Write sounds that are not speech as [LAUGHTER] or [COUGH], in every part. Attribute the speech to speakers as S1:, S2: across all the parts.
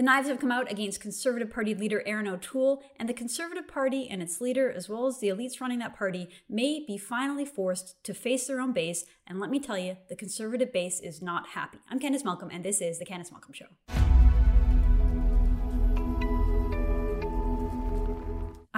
S1: The knives have come out against Conservative Party leader Erin O'Toole, and the Conservative Party and its leader, as well as the elites running that party, may be finally forced to face their own base. And let me tell you, the Conservative base is not happy. I'm Candice Malcolm, and this is The Candice Malcolm Show.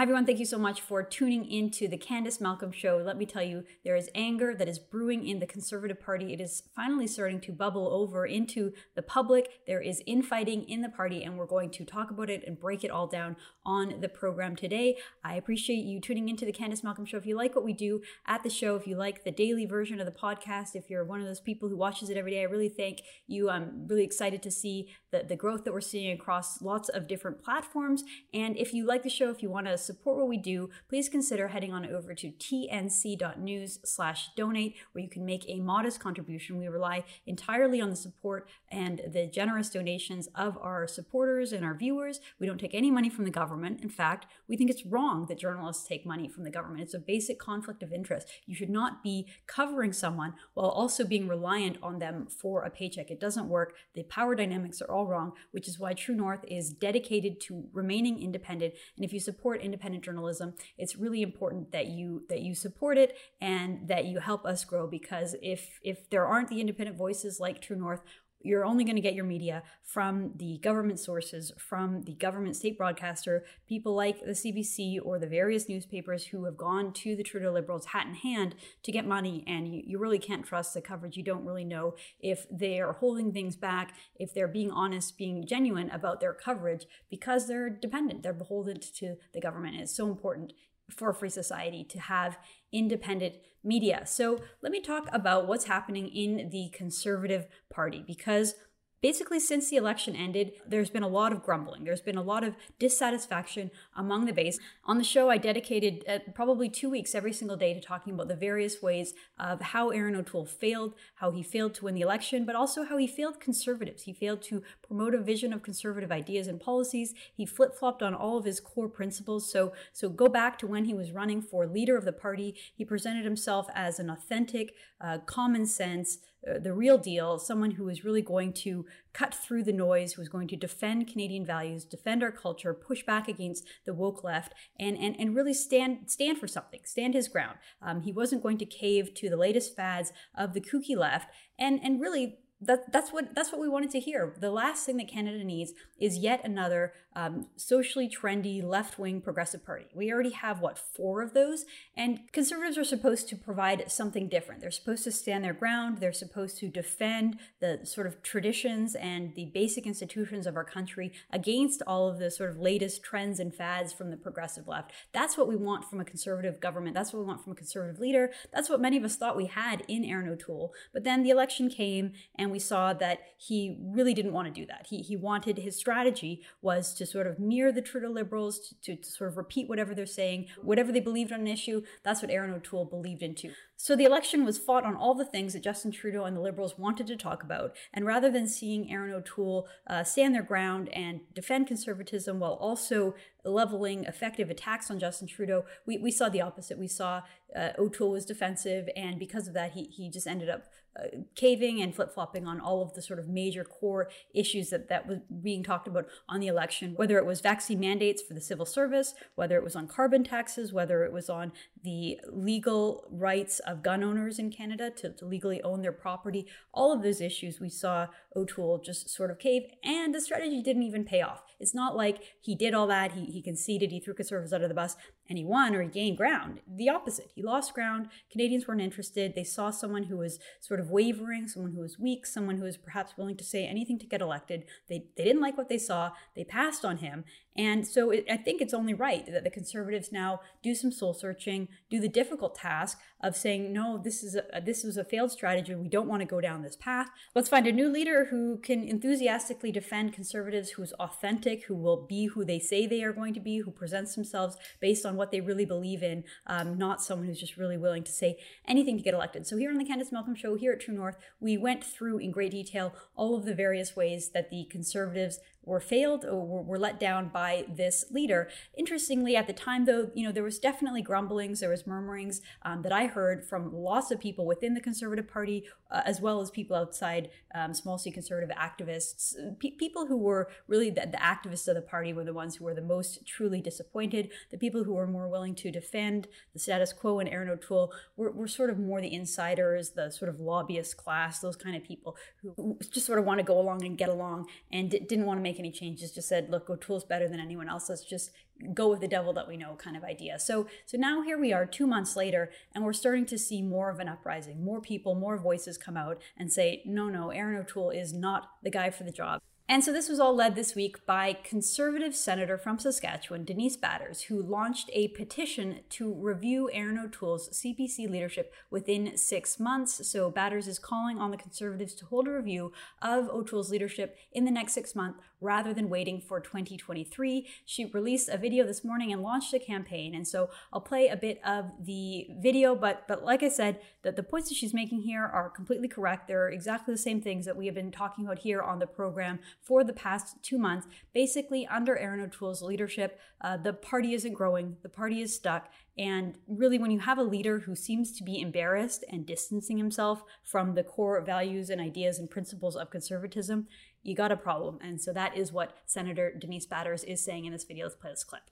S1: Everyone. Thank you so much for tuning into the Candice Malcolm Show. Let me tell you, there is anger that is brewing in the Conservative Party. It is finally starting to bubble over into the public. There is infighting in the party, and we're going to talk about it and break it all down on the program today. I appreciate you tuning into the Candice Malcolm Show. If you like what we do at the show, if you like the daily version of the podcast, if you're one of those people who watches it every day, I really thank you. I'm really excited to see the, the growth that we're seeing across lots of different platforms. And if you like the show, if you want to support what we do, please consider heading on over to tnc.news slash donate, where you can make a modest contribution. We rely entirely on the support and the generous donations of our supporters and our viewers. We don't take any money from the government. In fact, we think it's wrong that journalists take money from the government. It's a basic conflict of interest. You should not be covering someone while also being reliant on them for a paycheck. It doesn't work. The power dynamics are all wrong, which is why True North is dedicated to remaining independent. And if you support independent journalism, it's really important that you that you support it and that you help us grow because if if there aren't the independent voices like True North you're only going to get your media from the government sources, from the government state broadcaster, people like the CBC or the various newspapers who have gone to the Trudeau Liberals hat in hand to get money. And you, you really can't trust the coverage. You don't really know if they are holding things back, if they're being honest, being genuine about their coverage because they're dependent, they're beholden to the government. It's so important for free society to have independent media. So let me talk about what's happening in the Conservative Party because Basically, since the election ended, there's been a lot of grumbling. There's been a lot of dissatisfaction among the base. On the show, I dedicated uh, probably two weeks every single day to talking about the various ways of how Erin O'Toole failed, how he failed to win the election, but also how he failed conservatives. He failed to promote a vision of conservative ideas and policies. He flip flopped on all of his core principles. So, so go back to when he was running for leader of the party. He presented himself as an authentic, uh, common sense, uh, the real deal, someone who was really going to cut through the noise, who was going to defend Canadian values, defend our culture, push back against the woke left, and and, and really stand stand for something, stand his ground. Um, he wasn't going to cave to the latest fads of the kooky left, and and really that, that's what that's what we wanted to hear. The last thing that Canada needs is yet another um, socially trendy left wing progressive party. We already have what four of those, and conservatives are supposed to provide something different. They're supposed to stand their ground. They're supposed to defend the sort of traditions and the basic institutions of our country against all of the sort of latest trends and fads from the progressive left. That's what we want from a conservative government. That's what we want from a conservative leader. That's what many of us thought we had in Erin O'Toole. But then the election came, and we saw that he really didn't want to do that. He, he wanted his strategy was to sort of mirror the Trudeau Liberals, to, to, to sort of repeat whatever they're saying, whatever they believed on an issue. That's what Erin O'Toole believed into. So the election was fought on all the things that Justin Trudeau and the Liberals wanted to talk about. And rather than seeing Erin O'Toole uh, stand their ground and defend conservatism while also leveling effective attacks on Justin Trudeau, we, we saw the opposite. We saw uh, O'Toole was defensive, and because of that, he, he just ended up uh, caving and flip flopping on all of the sort of major core issues that, that was being talked about on the election, whether it was vaccine mandates for the civil service, whether it was on carbon taxes, whether it was on the legal rights of gun owners in Canada to, to legally own their property. All of those issues we saw O'Toole just sort of cave, and the strategy didn't even pay off. It's not like he did all that, he, he conceded, he threw conservatives under the bus, and he won or he gained ground. The opposite. He lost ground. Canadians weren't interested. They saw someone who was sort of wavering, someone who was weak, someone who was perhaps willing to say anything to get elected. They, they didn't like what they saw. They passed on him. And so it, I think it's only right that the conservatives now do some soul searching, do the difficult task of saying, no, this is a, this was a failed strategy. We don't want to go down this path. Let's find a new leader who can enthusiastically defend conservatives, who's authentic, who will be who they say they are going to be, who presents themselves based on what they really believe in, um, not someone who's just really willing to say anything to get elected. So here on the Candice Malcolm Show, here at True North, we went through in great detail all of the various ways that the conservatives were failed or were, let down by this leader. Interestingly, at the time, though, you know, there was definitely grumblings, there was murmurings um, that I heard from lots of people within the Conservative Party, uh, as well as people outside um, small c conservative activists. Pe- people who were really the, the activists of the party were the ones who were the most truly disappointed. The people who were more willing to defend the status quo and Erin O'Toole were, were sort of more the insiders, the sort of lobbyist class, those kind of people who just sort of want to go along and get along and d- didn't want to make any changes. Just said, "Look, O'Toole's better than anyone else. Let's just go with the devil that we know," kind of idea. So, so now here we are, two months later, and we're starting to see more of an uprising. More people, more voices come out and say, "No, no, Erin O'Toole is not the guy for the job." And so this was all led this week by conservative senator from Saskatchewan, Denise Batters, who launched a petition to review Erin O'Toole's CPC leadership within six months. So Batters is calling on the conservatives to hold a review of O'Toole's leadership in the next six months rather than waiting for 2023. She released a video this morning and launched a campaign. And so I'll play a bit of the video, but but like I said, that the points that she's making here are completely correct. They're exactly the same things that we have been talking about here on the program for the past two months. Basically, under Erin O'Toole's leadership, uh, the party isn't growing, the party is stuck. And really, when you have a leader who seems to be embarrassed and distancing himself from the core values and ideas and principles of conservatism, you got a problem. And so that is what Senator Denise Batters is saying in this video. Let's play this clip.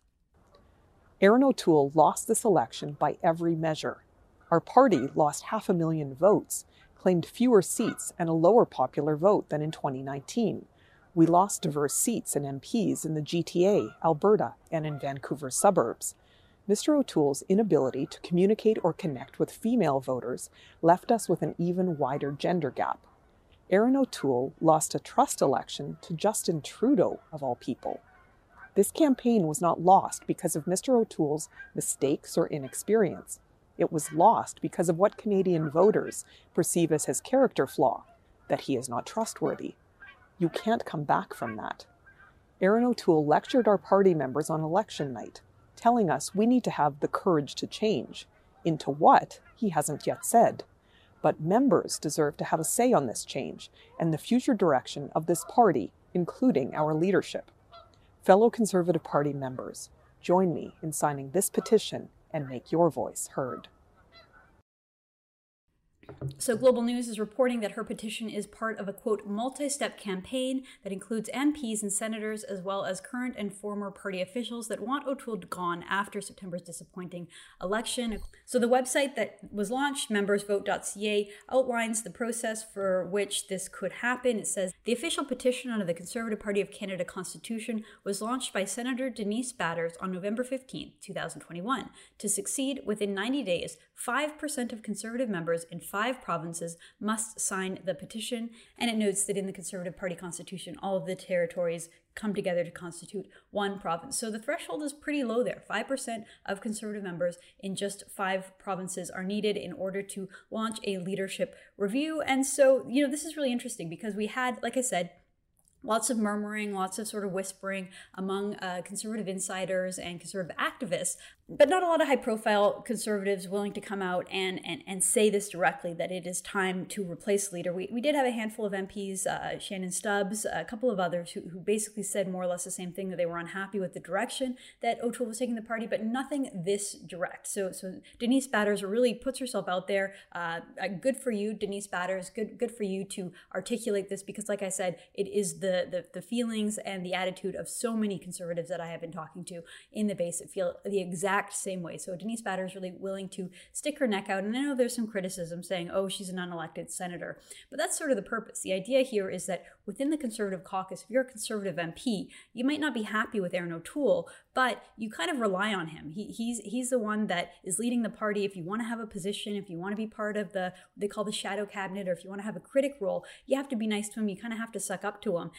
S2: Erin O'Toole lost this election by every measure. Our party lost half a million votes, claimed fewer seats and a lower popular vote than in 2019. We lost diverse seats and MPs in the GTA, Alberta, and in Vancouver suburbs. Mr. O'Toole's inability to communicate or connect with female voters left us with an even wider gender gap. Erin O'Toole lost a trust election to Justin Trudeau, of all people. This campaign was not lost because of Mr. O'Toole's mistakes or inexperience. It was lost because of what Canadian voters perceive as his character flaw that he is not trustworthy. You can't come back from that. Erin O'Toole lectured our party members on election night, telling us we need to have the courage to change. Into what, he hasn't yet said. But members deserve to have a say on this change and the future direction of this party, including our leadership. Fellow Conservative Party members, join me in signing this petition and make your voice heard.
S1: So, Global News is reporting that her petition is part of a quote multi step campaign that includes MPs and senators, as well as current and former party officials that want O'Toole gone after September's disappointing election. So, the website that was launched, membersvote.ca, outlines the process for which this could happen. It says the official petition under the Conservative Party of Canada Constitution was launched by Senator Denise Batters on November 15, 2021. To succeed within 90 days, 5% of Conservative members in five five provinces must sign the petition, and it notes that in the Conservative Party constitution, all of the territories come together to constitute one province. So the threshold is pretty low there. 5% of Conservative members in just five provinces are needed in order to launch a leadership review. And so, you know, this is really interesting because we had, like I said, lots of murmuring, lots of sort of whispering among uh, conservative insiders and conservative activists, but not a lot of high profile conservatives willing to come out and, and, and say this directly that it is time to replace leader. We, we did have a handful of MPs, uh, Shannon Stubbs, a couple of others who, who basically said more or less the same thing that they were unhappy with the direction that O'Toole was taking the party, but nothing this direct. So, so Denise Batters really puts herself out there. Uh, good for you, Denise Batters. Good, good for you to articulate this because, like I said, it is the the, the, the feelings and the attitude of so many conservatives that I have been talking to in the base that feel the exact same way. So Denise Batter is really willing to stick her neck out. And I know there's some criticism saying, oh, she's an unelected senator. But that's sort of the purpose. The idea here is that within the conservative caucus, if you're a conservative MP, you might not be happy with Erin O'Toole, but you kind of rely on him. He, he's he's the one that is leading the party. If you want to have a position, if you want to be part of the they call the shadow cabinet, or if you want to have a critic role, you have to be nice to him. You kind of have to suck up to him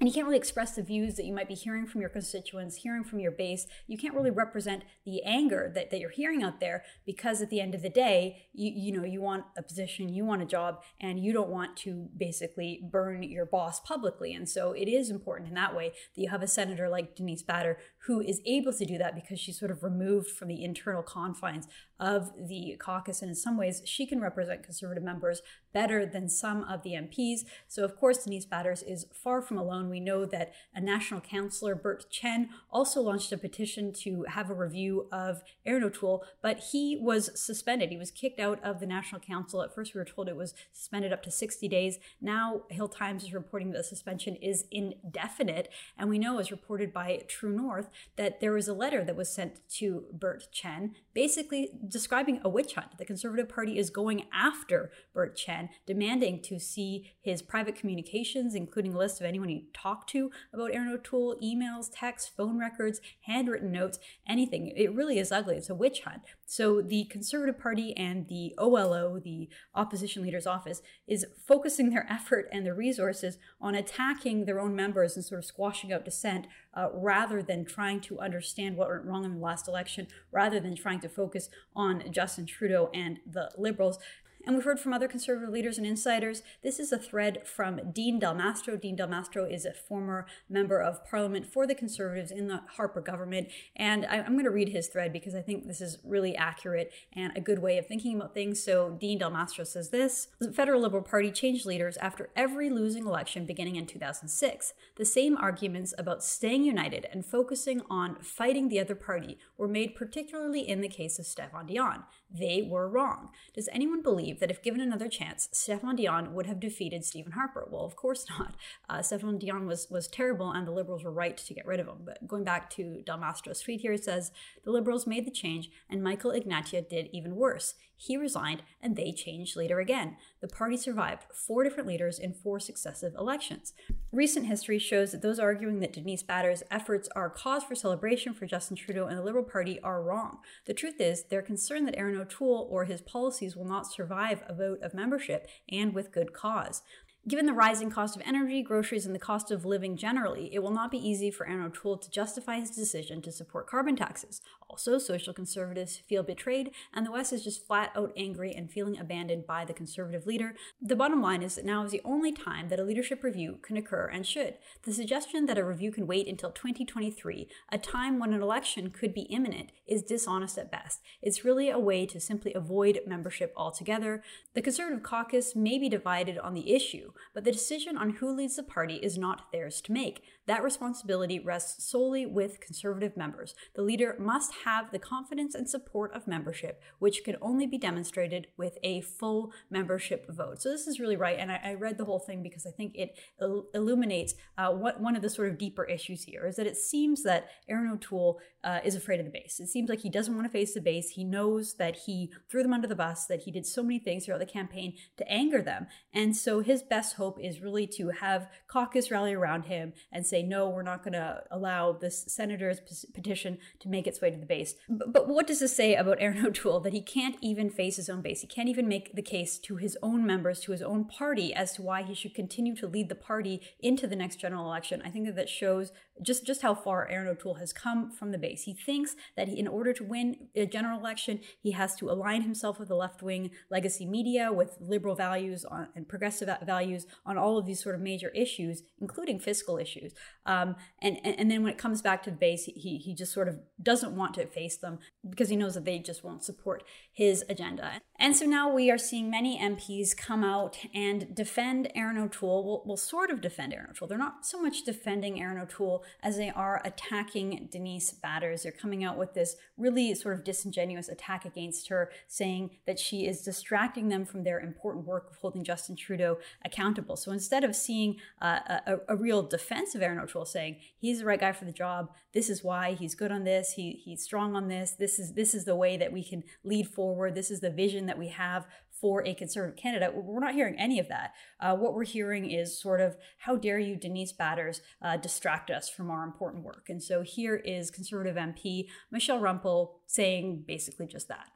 S1: and you can't really express the views that you might be hearing from your constituents, hearing from your base. You can't really represent the anger that, that you're hearing out there because at the end of the day, you, you know, you want a position, you want a job, and you don't want to basically burn your boss publicly. And so it is important in that way that you have a senator like Denise Batter who is able to do that because she's sort of removed from the internal confines of the caucus. And in some ways, she can represent conservative members better than some of the MPs. So, of course, Denise Batters is far from alone. We know that a national councillor, Bert Chen, also launched a petition to have a review of Erin O'Toole, but he was suspended. He was kicked out of the National Council. At first, we were told it was suspended up to 60 days. Now, Hill Times is reporting that the suspension is indefinite. And we know, as reported by True North, that there was a letter that was sent to Bert Chen basically describing a witch hunt. The Conservative Party is going after Bert Chen, demanding to see his private communications, including a list of anyone he talked to about Erin O'Toole, emails, texts, phone records, handwritten notes, anything. It really is ugly. It's a witch hunt. So the Conservative Party and the OLO, the opposition leader's office, is focusing their [LAUGHS] effort and their resources on attacking their own members and sort of squashing out dissent uh, rather than trying to understand what went wrong in the last election, rather than trying to focus on Justin Trudeau and the Liberals. And we've heard from other conservative leaders and insiders. This is a thread from Dean Del Mastro. Dean Del Mastro is a former member of parliament for the Conservatives in the Harper government. And I, am going to read his thread because I think this is really accurate and a good way of thinking about things. So Dean Del Mastro says this The Federal Liberal Party changed leaders after every losing election beginning in 2006. The same arguments about staying united and focusing on fighting the other party were made particularly in the case of Stéphane Dion. They were wrong. Does anyone believe that if given another chance, Stéphane Dion would have defeated Stephen Harper? Well, of course [LAUGHS] not. Uh, Stéphane Dion was, was terrible, and the Liberals were right to get rid of him. But going back to Del Mastro's tweet here, it says the Liberals made the change, and Michael Ignatieff did even worse. He resigned, and they changed later again. The party survived four different leaders in four successive elections. Recent history shows that those arguing that Denise Batter's efforts are cause for celebration for Justin Trudeau and the Liberal Party are wrong. The truth is, they're concerned that Erin O'Toole or his policies will not survive a vote of membership, and with good cause. Given the rising cost of energy, groceries, and the cost of living generally, it will not be easy for Erin O'Toole to justify his decision to support carbon taxes. Also, social conservatives feel betrayed, and the West is just flat out angry and feeling abandoned by the conservative leader. The bottom line is that now is the only time that a leadership review can occur and should. The suggestion that a review can wait until 2023, a time when an election could be imminent, is dishonest at best. It's really a way to simply avoid membership altogether. The Conservative caucus may be divided on the issue but the decision on who leads the party is not theirs to make. That responsibility rests solely with conservative members. The leader must have the confidence and support of membership, which can only be demonstrated with a full membership vote. So this is really right, and I, I read the whole thing because I think it il- illuminates uh, what one of the sort of deeper issues here is that it seems that Erin O'Toole uh, is afraid of the base. It seems like he doesn't want to face the base. He knows that he threw them under the bus, that he did so many things throughout the campaign to anger them, and so his best hope is really to have caucus rally around him and say say, no, we're not going to allow this senator's petition to make its way to the base. But, what does this say about Erin [LAUGHS] O'Toole that he can't even face his own base? He can't even make the case to his own members, to his own party, as to why he should continue to lead the party into the next general election. I think that that shows just, just how far Erin O'Toole has come from the base. He thinks that he, in order to win a general election, he has to align himself with the left wing legacy media, with liberal values on, and progressive values on all of these sort of major issues, including fiscal issues. Um, and, and then when it comes back to the base, he, he just sort of doesn't want to face them because he knows that they just won't support his agenda. And so now we are seeing many MPs come out and defend Erin O'Toole. Well, will sort of defend Erin O'Toole. They're not so much defending Erin O'Toole as they are attacking Denise Batters. They're coming out with this really sort of disingenuous attack against her, saying that she is distracting them from their important work of holding Justin Trudeau accountable. So instead of seeing uh, a, a, real defense of Erin O'Toole, saying he's the right guy for the job, this is why he's good on this, he, he's strong on this, this is this is the way that we can lead forward, this is the vision that we have for a conservative candidate. We're not hearing any of that. Uh, what we're hearing is sort of, how dare you, Denise Batters, uh, distract us from our important work. And so here is conservative MP Michelle Rempel saying basically just that.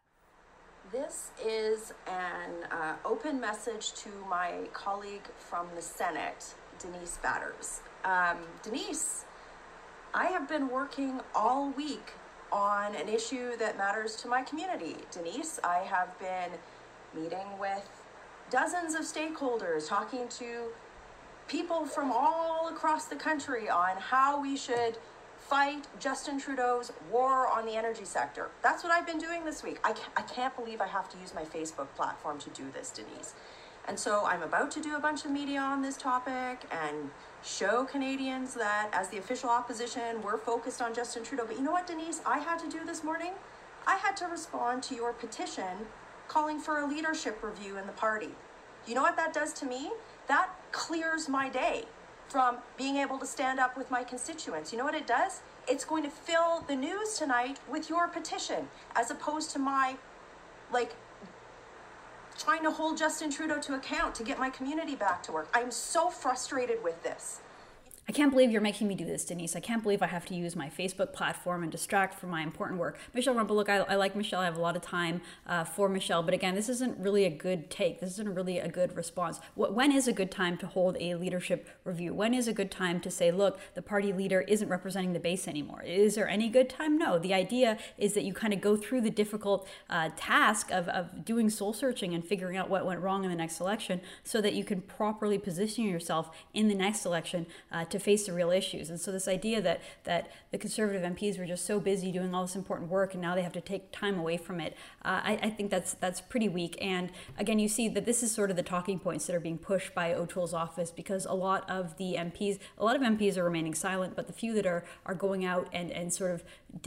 S3: This is an uh, open message to my colleague from the Senate, Denise Batters. Um, Denise, I have been working all week on an issue that matters to my community. Denise, I have been meeting with dozens of stakeholders, talking to people from all across the country on how we should fight Justin Trudeau's war on the energy sector. That's what I've been doing this week. I I can't believe I have to use my Facebook platform to do this, Denise. And so I'm about to do a bunch of media on this topic and show Canadians that as the official opposition, we're focused on Justin Trudeau. But you know what, Denise, I had to do this morning? I had to respond to your petition calling for a leadership review in the party. You know what that does to me? That clears my day from being able to stand up with my constituents. You know what it does? It's going to fill the news tonight with your petition as opposed to my like trying to hold Justin Trudeau to account to get my community back to work. I'm so frustrated with this.
S1: I can't believe you're making me do this, Denise. I can't believe I have to use my Facebook platform and distract from my important work. Michelle look, I, I like Michelle. I have a lot of time uh, for Michelle. But again, this isn't really a good take. This isn't really a good response. When is a good time to hold a leadership review? When is a good time to say, look, the party leader isn't representing the base anymore? Is there any good time? No. The idea is that you kind of go through the difficult uh, task of, of doing soul searching and figuring out what went wrong in the next election so that you can properly position yourself in the next election uh, to to face the real issues. And so this idea that that the conservative MPs were just so busy doing all this important work and now they have to take time away from it, uh, I, I, think that's that's pretty weak. And again, you see that this is sort of the talking points that are being pushed by O'Toole's office because a lot of the MPs, a lot of MPs are remaining silent, but the few that are are going out and and sort of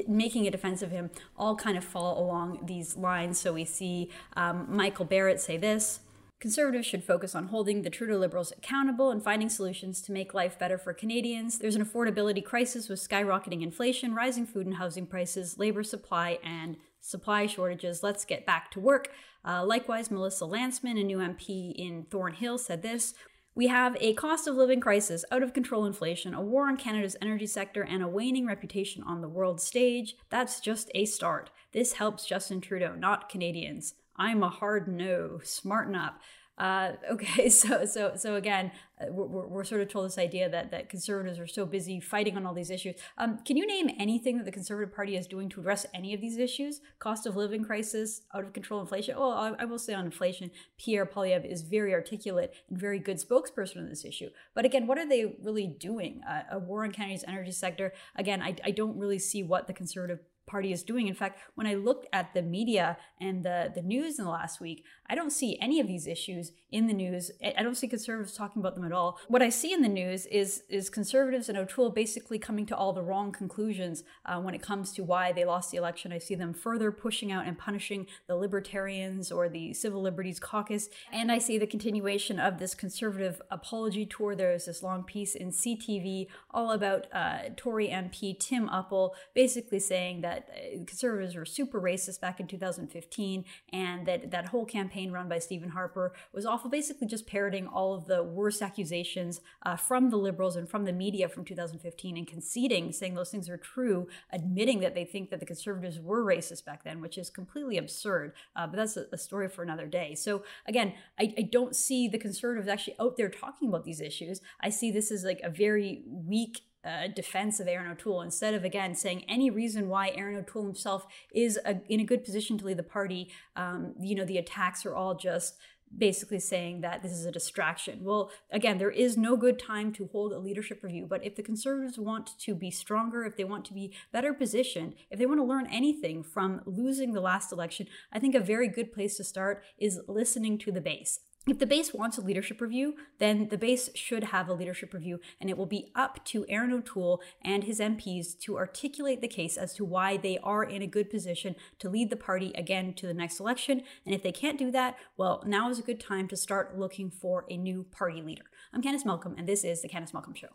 S1: making a defense of him all kind of fall along these lines. So we see um, Michael Barrett say this. Conservatives should focus on holding the Trudeau Liberals accountable and finding solutions to make life better for Canadians. There's an affordability crisis with skyrocketing inflation, rising food and housing prices, labor supply, and supply shortages. Let's get back to work. Uh, likewise, Melissa Lantsman, a new MP in Thornhill, said this. We have a cost of living crisis, out of control inflation, a war on Canada's energy sector, and a waning reputation on the world stage. That's just a start. This helps Justin Trudeau, not Canadians. I'm a hard no, smarten up. Uh, [LAUGHS] okay, so so so again, uh, we're, we're sort of told this idea that that conservatives are so busy fighting on all these issues. Um, can you name anything that the Conservative Party is doing to address any of these issues? Cost of living crisis, out of control inflation. Well, I, I will say on inflation, Pierre Poilievre is very articulate and very good spokesperson on this issue. But again, what are they really doing? Uh, a war on Canada's energy sector. Again, I, I don't really see what the Conservative party is doing. In fact, when I looked at the media and the, the news in the last week, I don't see any of these issues in the news. I don't see conservatives talking about them at all. What I see in the news is is conservatives and O'Toole basically coming to all the wrong conclusions uh, when it comes to why they lost the election. I see them further pushing out and punishing the libertarians or the Civil Liberties Caucus, and I see the continuation of this conservative apology tour. There is this long piece in CTV all about uh, Tory MP Tim Uppal basically saying that that uh, conservatives were super racist back in 2015, and that that whole campaign run by Stephen Harper was awful, basically just parroting all of the worst accusations uh, from the liberals and from the media from 2015 and conceding, saying those things are true, admitting that they think that the conservatives were racist back then, which is completely absurd. Uh, but that's a, a, story for another day. So again, I, I don't see the conservatives actually out there talking about these issues. I see this as like a very weak uh, defense of Erin O'Toole instead of again saying any reason why Erin O'Toole himself is a, in a good position to lead the party. Um, you know, the attacks are all just basically saying that this is a distraction. Well, again, there is no good time to hold a leadership review, but if the conservatives want to be stronger, if they want to be better positioned, if they want to learn anything from losing the last election, I think a very good place to start is listening to the base if the base wants a leadership review, then the base should have a leadership review, and it will be up to Erin O'Toole and his MPs to articulate the case as to why they are in a good position to lead the party again to the next election. And if they can't do that, well, now is a good time to start looking for a new party leader. I'm Candice Malcolm, and this is The Candice Malcolm Show.